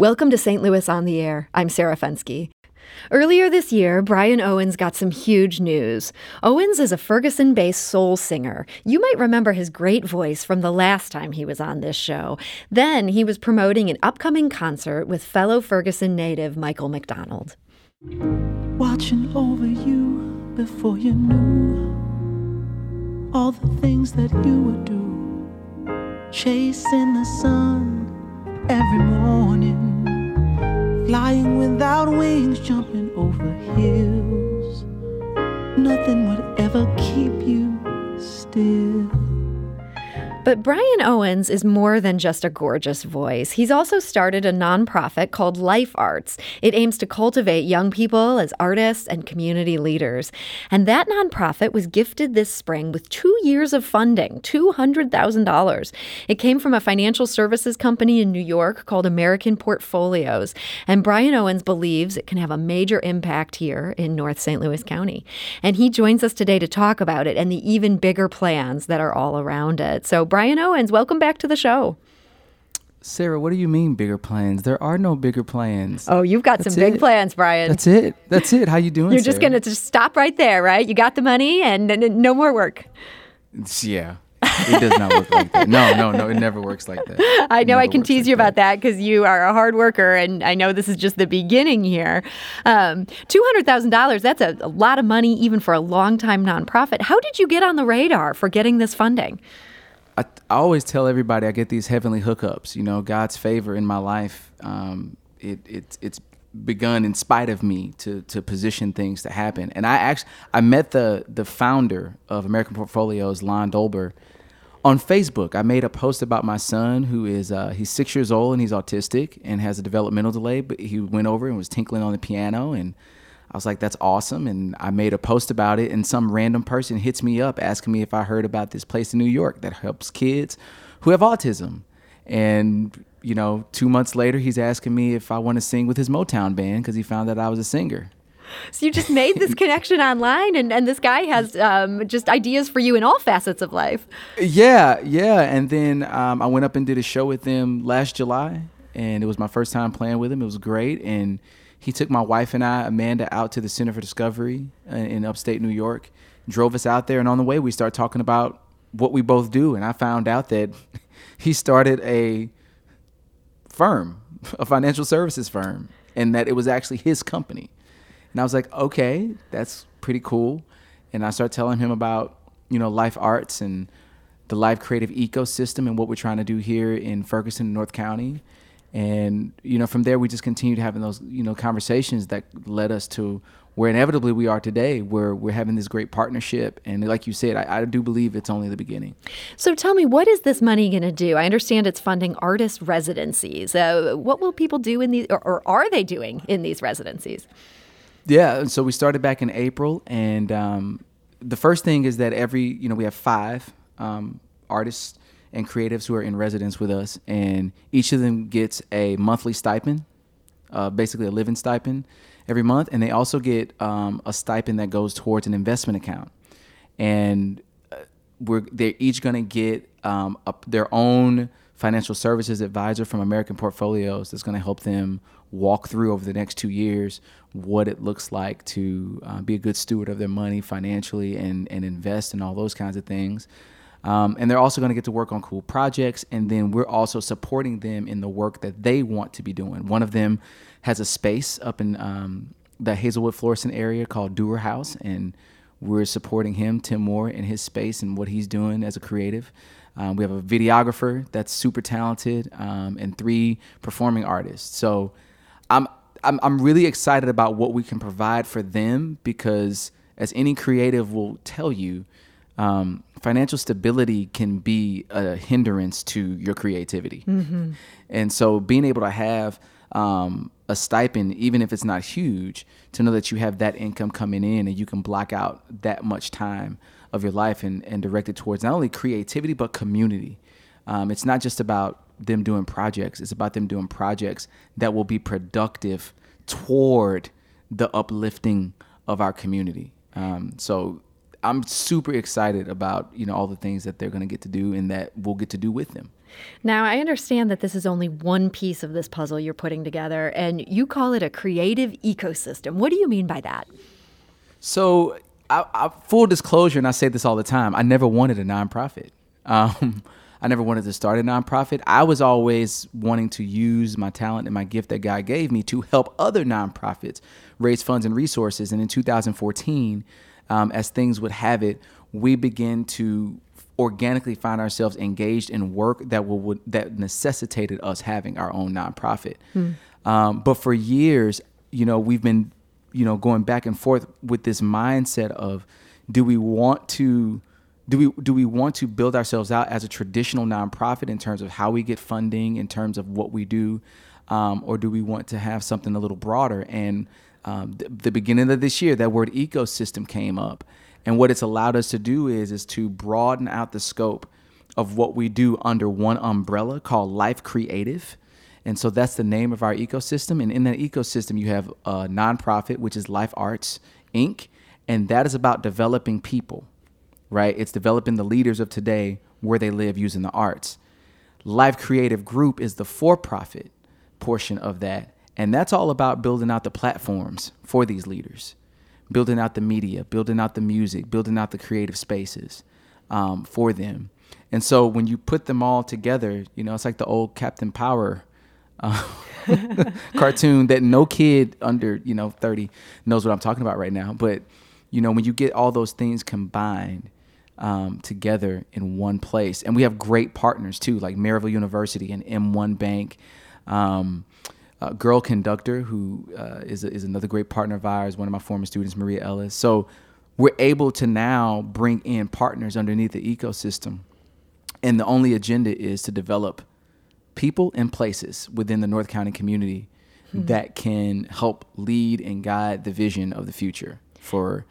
Welcome to St. Louis on the Air. I'm Sarah Fenske. Earlier this year, Brian Owens got some huge news. Owens is a Ferguson based soul singer. You might remember his great voice from the last time he was on this show. Then he was promoting an upcoming concert with fellow Ferguson native Michael McDonald. Watching over you before you knew all the things that you would do, chasing the sun every morning flying without wings, jumping over hills. Nothing would ever keep you still. But Brian Owens is more than just a gorgeous voice. He's also started a nonprofit called Life Arts. It aims to cultivate young people as artists and community leaders. And that nonprofit was gifted this spring with two years of funding $200,000. It came from a financial services company in New York called American Portfolios. And Brian Owens believes it can have a major impact here in North St. Louis County. And he joins us today to talk about it and the even bigger plans that are all around it. So, Brian Owens, welcome back to the show. Sarah, what do you mean bigger plans? There are no bigger plans. Oh, you've got That's some big plans, Brian. That's it. That's it. How you doing? You're just going to just stop right there, right? You got the money and no more work. Yeah. It does not work like that. No, no, no. It never works like that. I know I can tease like you about that because you are a hard worker, and I know this is just the beginning here. Um, $200,000, that's a, a lot of money even for a long-time nonprofit. How did you get on the radar for getting this funding? I, I always tell everybody I get these heavenly hookups. You know, God's favor in my life. Um, it, it it's begun in spite of me to to position things to happen. And I actually I met the the founder of American Portfolios, Lon Dolber, on Facebook. I made a post about my son who is uh, he's six years old and he's autistic and has a developmental delay. But he went over and was tinkling on the piano and I was like, that's awesome. And I made a post about it, and some random person hits me up asking me if I heard about this place in New York that helps kids who have autism. And, you know, two months later, he's asking me if I want to sing with his Motown band because he found that I was a singer. So you just made this connection online, and, and this guy has um, just ideas for you in all facets of life. Yeah, yeah. And then um, I went up and did a show with them last July, and it was my first time playing with him. It was great. And he took my wife and I, Amanda, out to the Center for Discovery in upstate New York, drove us out there, and on the way we started talking about what we both do, and I found out that he started a firm, a financial services firm, and that it was actually his company. And I was like, okay, that's pretty cool. And I started telling him about, you know, life arts and the life creative ecosystem and what we're trying to do here in Ferguson, North County and you know from there we just continued having those you know conversations that led us to where inevitably we are today where we're having this great partnership. And like you said i, I do believe it's only the beginning. So tell me what is this money going to do? I understand it's funding artist residencies. Uh, what will people do in these or, or, are they doing in these residencies? Yeah so we started back in april and um, the first thing is that every you know we have five um, artists and creatives who are in residence with us, and each of them gets a monthly stipend, uh, basically a living stipend every month, and they also get um, a stipend that goes towards an investment account, and uh, we're they're each going to get um, a, their own financial services advisor from American Portfolios that's going to help them walk through over the next two years what it looks like to uh, be a good steward of their money financially and, and invest in all those kinds of things. Um, and they're also going to get to work on cool projects. And then we're also supporting them in the work that they want to be doing. One of them has a space up in um, the Hazelwood Florissant area called Doer House. And we're supporting him, Tim Moore, in his space and what he's doing as a creative. Um, we have a videographer that's super talented um, and three performing artists. So I'm, I'm, I'm really excited about what we can provide for them because, as any creative will tell you, um, financial stability can be a hindrance to your creativity. Mm-hmm. And so being able to have um, a stipend, even if it's not huge, to know that you have that income coming in and you can block out that much time of your life and, and direct it towards not only creativity, but community. Um, it's not just about them doing projects, it's about them doing projects that will be productive toward the uplifting of our community. Um, so I'm super excited about you know all the things that they're going to get to do and that we'll get to do with them. Now, I understand that this is only one piece of this puzzle you're putting together, and you call it a creative ecosystem. What do you mean by that? So, I, I, full disclosure, and I say this all the time, I never wanted a nonprofit. Um, I never wanted to start a nonprofit. I was always wanting to use my talent and my gift that God gave me to help other nonprofits raise funds and resources. And in 2014, um, as things would have it, we began to organically find ourselves engaged in work that will would, that necessitated us having our own nonprofit. Hmm. Um, but for years, you know, we've been, you know, going back and forth with this mindset of, do we want to do we do we want to build ourselves out as a traditional nonprofit in terms of how we get funding, in terms of what we do, um, or do we want to have something a little broader? And um, the, the beginning of this year, that word ecosystem came up, and what it's allowed us to do is is to broaden out the scope of what we do under one umbrella called Life Creative. And so that's the name of our ecosystem. And in that ecosystem, you have a nonprofit, which is Life Arts Inc., and that is about developing people right? It's developing the leaders of today where they live using the arts. Life Creative Group is the for profit portion of that. And that's all about building out the platforms for these leaders, building out the media, building out the music, building out the creative spaces um, for them. And so when you put them all together, you know, it's like the old Captain Power uh, cartoon that no kid under, you know, 30 knows what I'm talking about right now. But, you know, when you get all those things combined, um, together in one place. And we have great partners too, like Maryville University and M1 Bank. Um, uh, Girl Conductor, who uh, is is another great partner of ours, one of my former students, Maria Ellis. So we're able to now bring in partners underneath the ecosystem. And the only agenda is to develop people and places within the North County community hmm. that can help lead and guide the vision of the future for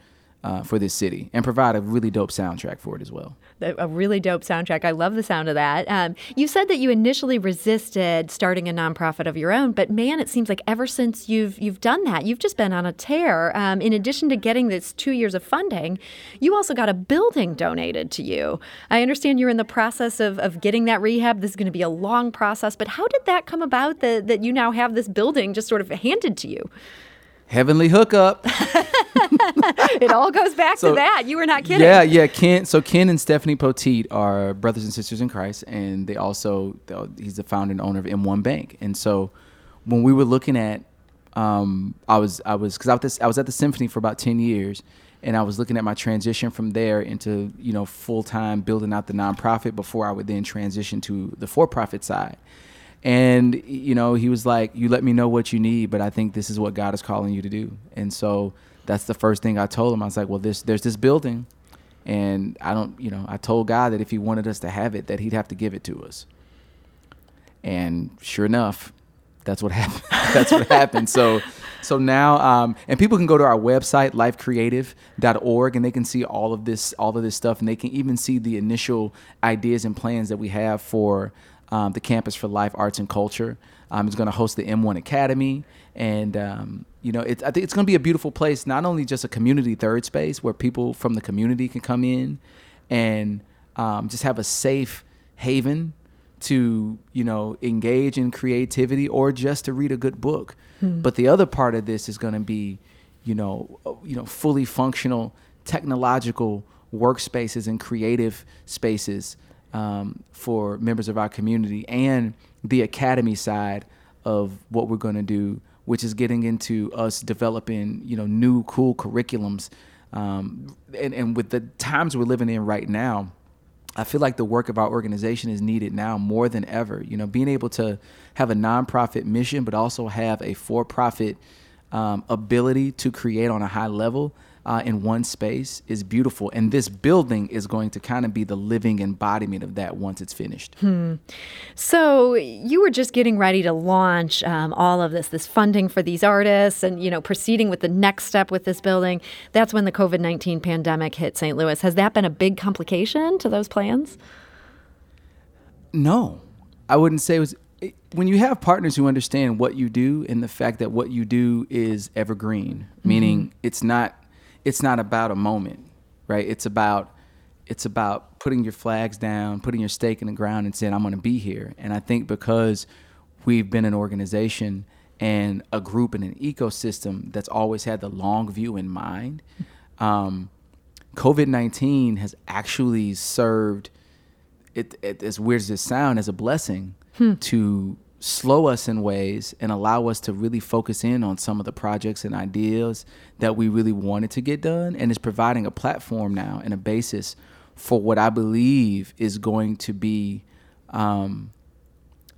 uh, for this city and provide a really dope soundtrack for it as well. A really dope soundtrack. I love the sound of that. Um, you said that you initially resisted starting a nonprofit of your own, but man, it seems like ever since you've you've done that, you've just been on a tear. Um, in addition to getting this two years of funding, you also got a building donated to you. I understand you're in the process of, of getting that rehab. This is going to be a long process, but how did that come about that that you now have this building just sort of handed to you? Heavenly hookup. it all goes back so, to that. You were not kidding. Yeah, yeah. Ken, so Ken and Stephanie Poteet are brothers and sisters in Christ, and they also he's the founder and owner of M1 Bank. And so when we were looking at, um, I was I was because I was I was at the Symphony for about ten years, and I was looking at my transition from there into you know full time building out the nonprofit before I would then transition to the for profit side. And you know, he was like, "You let me know what you need, but I think this is what God is calling you to do." And so that's the first thing I told him. I was like, well, this there's this building, and I don't, you know, I told God that if He wanted us to have it, that He'd have to give it to us. And sure enough, that's what happened. that's what happened. So, so now, um, and people can go to our website, lifecreative.org, and they can see all of this, all of this stuff, and they can even see the initial ideas and plans that we have for um, the Campus for Life Arts and Culture. Um, it's going to host the M1 Academy, and um, you know, it, I think it's going to be a beautiful place. Not only just a community third space where people from the community can come in and um, just have a safe haven to you know engage in creativity or just to read a good book. Hmm. But the other part of this is going to be, you know, uh, you know, fully functional technological workspaces and creative spaces um, for members of our community and the academy side of what we're going to do which is getting into us developing, you know, new cool curriculums. Um, and, and with the times we're living in right now, I feel like the work of our organization is needed now more than ever. You know, being able to have a nonprofit mission, but also have a for-profit um, ability to create on a high level uh, in one space is beautiful. And this building is going to kind of be the living embodiment of that once it's finished. Hmm. So you were just getting ready to launch um, all of this, this funding for these artists, and you know, proceeding with the next step with this building. That's when the COVID nineteen pandemic hit St. Louis. Has that been a big complication to those plans? No, I wouldn't say it was when you have partners who understand what you do and the fact that what you do is evergreen, mm-hmm. meaning it's not it's not about a moment, right? It's about it's about putting your flags down, putting your stake in the ground, and saying, "I'm going to be here." And I think because we've been an organization and a group and an ecosystem that's always had the long view in mind, um, COVID nineteen has actually served. It, it, as weird as it sounds, as a blessing to slow us in ways and allow us to really focus in on some of the projects and ideas that we really wanted to get done and is providing a platform now and a basis for what I believe is going to be um,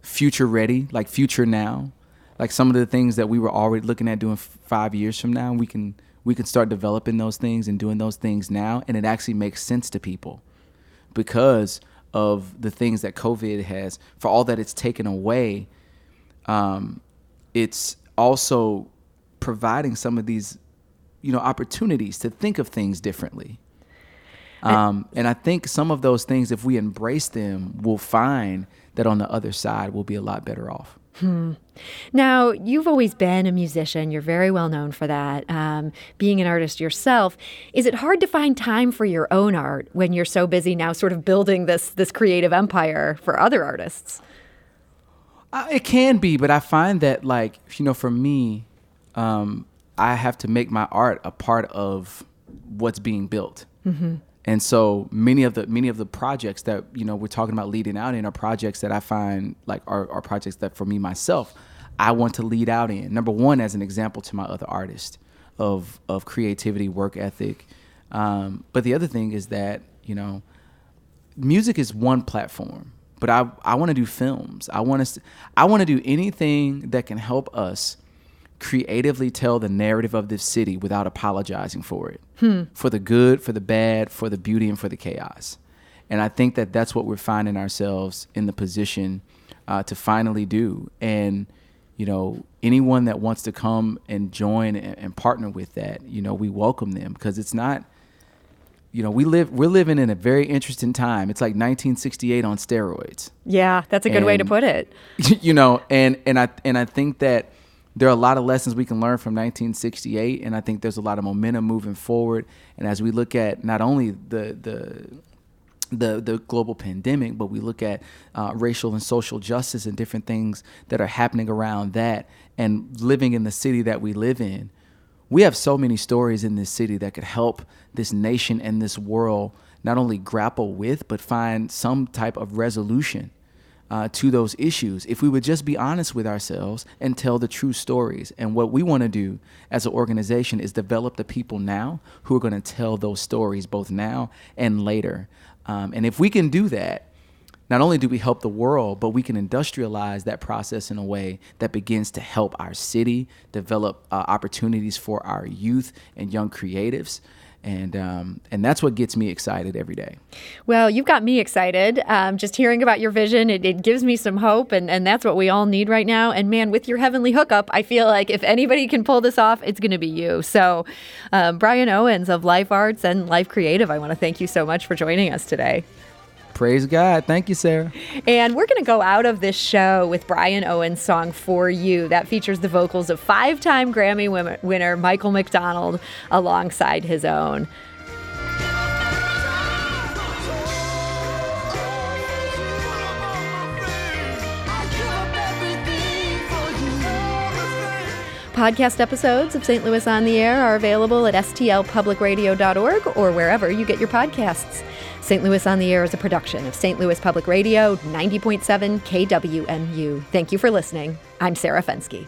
future ready, like future now. Like some of the things that we were already looking at doing f- five years from now, we can we can start developing those things and doing those things now, and it actually makes sense to people because of the things that COVID has, for all that it's taken away, um, it's also providing some of these, you know, opportunities to think of things differently. Um, and I think some of those things, if we embrace them, we'll find that on the other side, we'll be a lot better off. Now, you've always been a musician. You're very well known for that. Um, being an artist yourself, is it hard to find time for your own art when you're so busy now, sort of building this this creative empire for other artists? Uh, it can be, but I find that like you know, for me, um, I have to make my art a part of what's being built. And so many of the many of the projects that you know we're talking about leading out in are projects that I find like are, are projects that for me myself I want to lead out in. Number one, as an example to my other artists of of creativity, work ethic. Um, but the other thing is that you know music is one platform, but I I want to do films. I want to I want to do anything that can help us creatively tell the narrative of this city without apologizing for it. For the good, for the bad, for the beauty and for the chaos. And I think that that's what we're finding ourselves in the position uh, to finally do. And you know, anyone that wants to come and join and, and partner with that, you know, we welcome them because it's not you know, we live we're living in a very interesting time. It's like 1968 on steroids. Yeah, that's a good way to put it. you know, and and I and I think that there are a lot of lessons we can learn from 1968, and I think there's a lot of momentum moving forward. And as we look at not only the the the the global pandemic, but we look at uh, racial and social justice and different things that are happening around that, and living in the city that we live in. We have so many stories in this city that could help this nation and this world not only grapple with, but find some type of resolution uh, to those issues if we would just be honest with ourselves and tell the true stories. And what we want to do as an organization is develop the people now who are going to tell those stories both now and later. Um, and if we can do that, not only do we help the world, but we can industrialize that process in a way that begins to help our city develop uh, opportunities for our youth and young creatives. And, um, and that's what gets me excited every day. Well, you've got me excited. Um, just hearing about your vision, it, it gives me some hope, and, and that's what we all need right now. And man, with your heavenly hookup, I feel like if anybody can pull this off, it's going to be you. So, um, Brian Owens of Life Arts and Life Creative, I want to thank you so much for joining us today. Praise God. Thank you, Sarah. And we're going to go out of this show with Brian Owens' song For You. That features the vocals of five time Grammy winner Michael McDonald alongside his own. Podcast episodes of St. Louis on the Air are available at stlpublicradio.org or wherever you get your podcasts. St. Louis on the Air is a production of St. Louis Public Radio, 90.7 KWMU. Thank you for listening. I'm Sarah Fenske.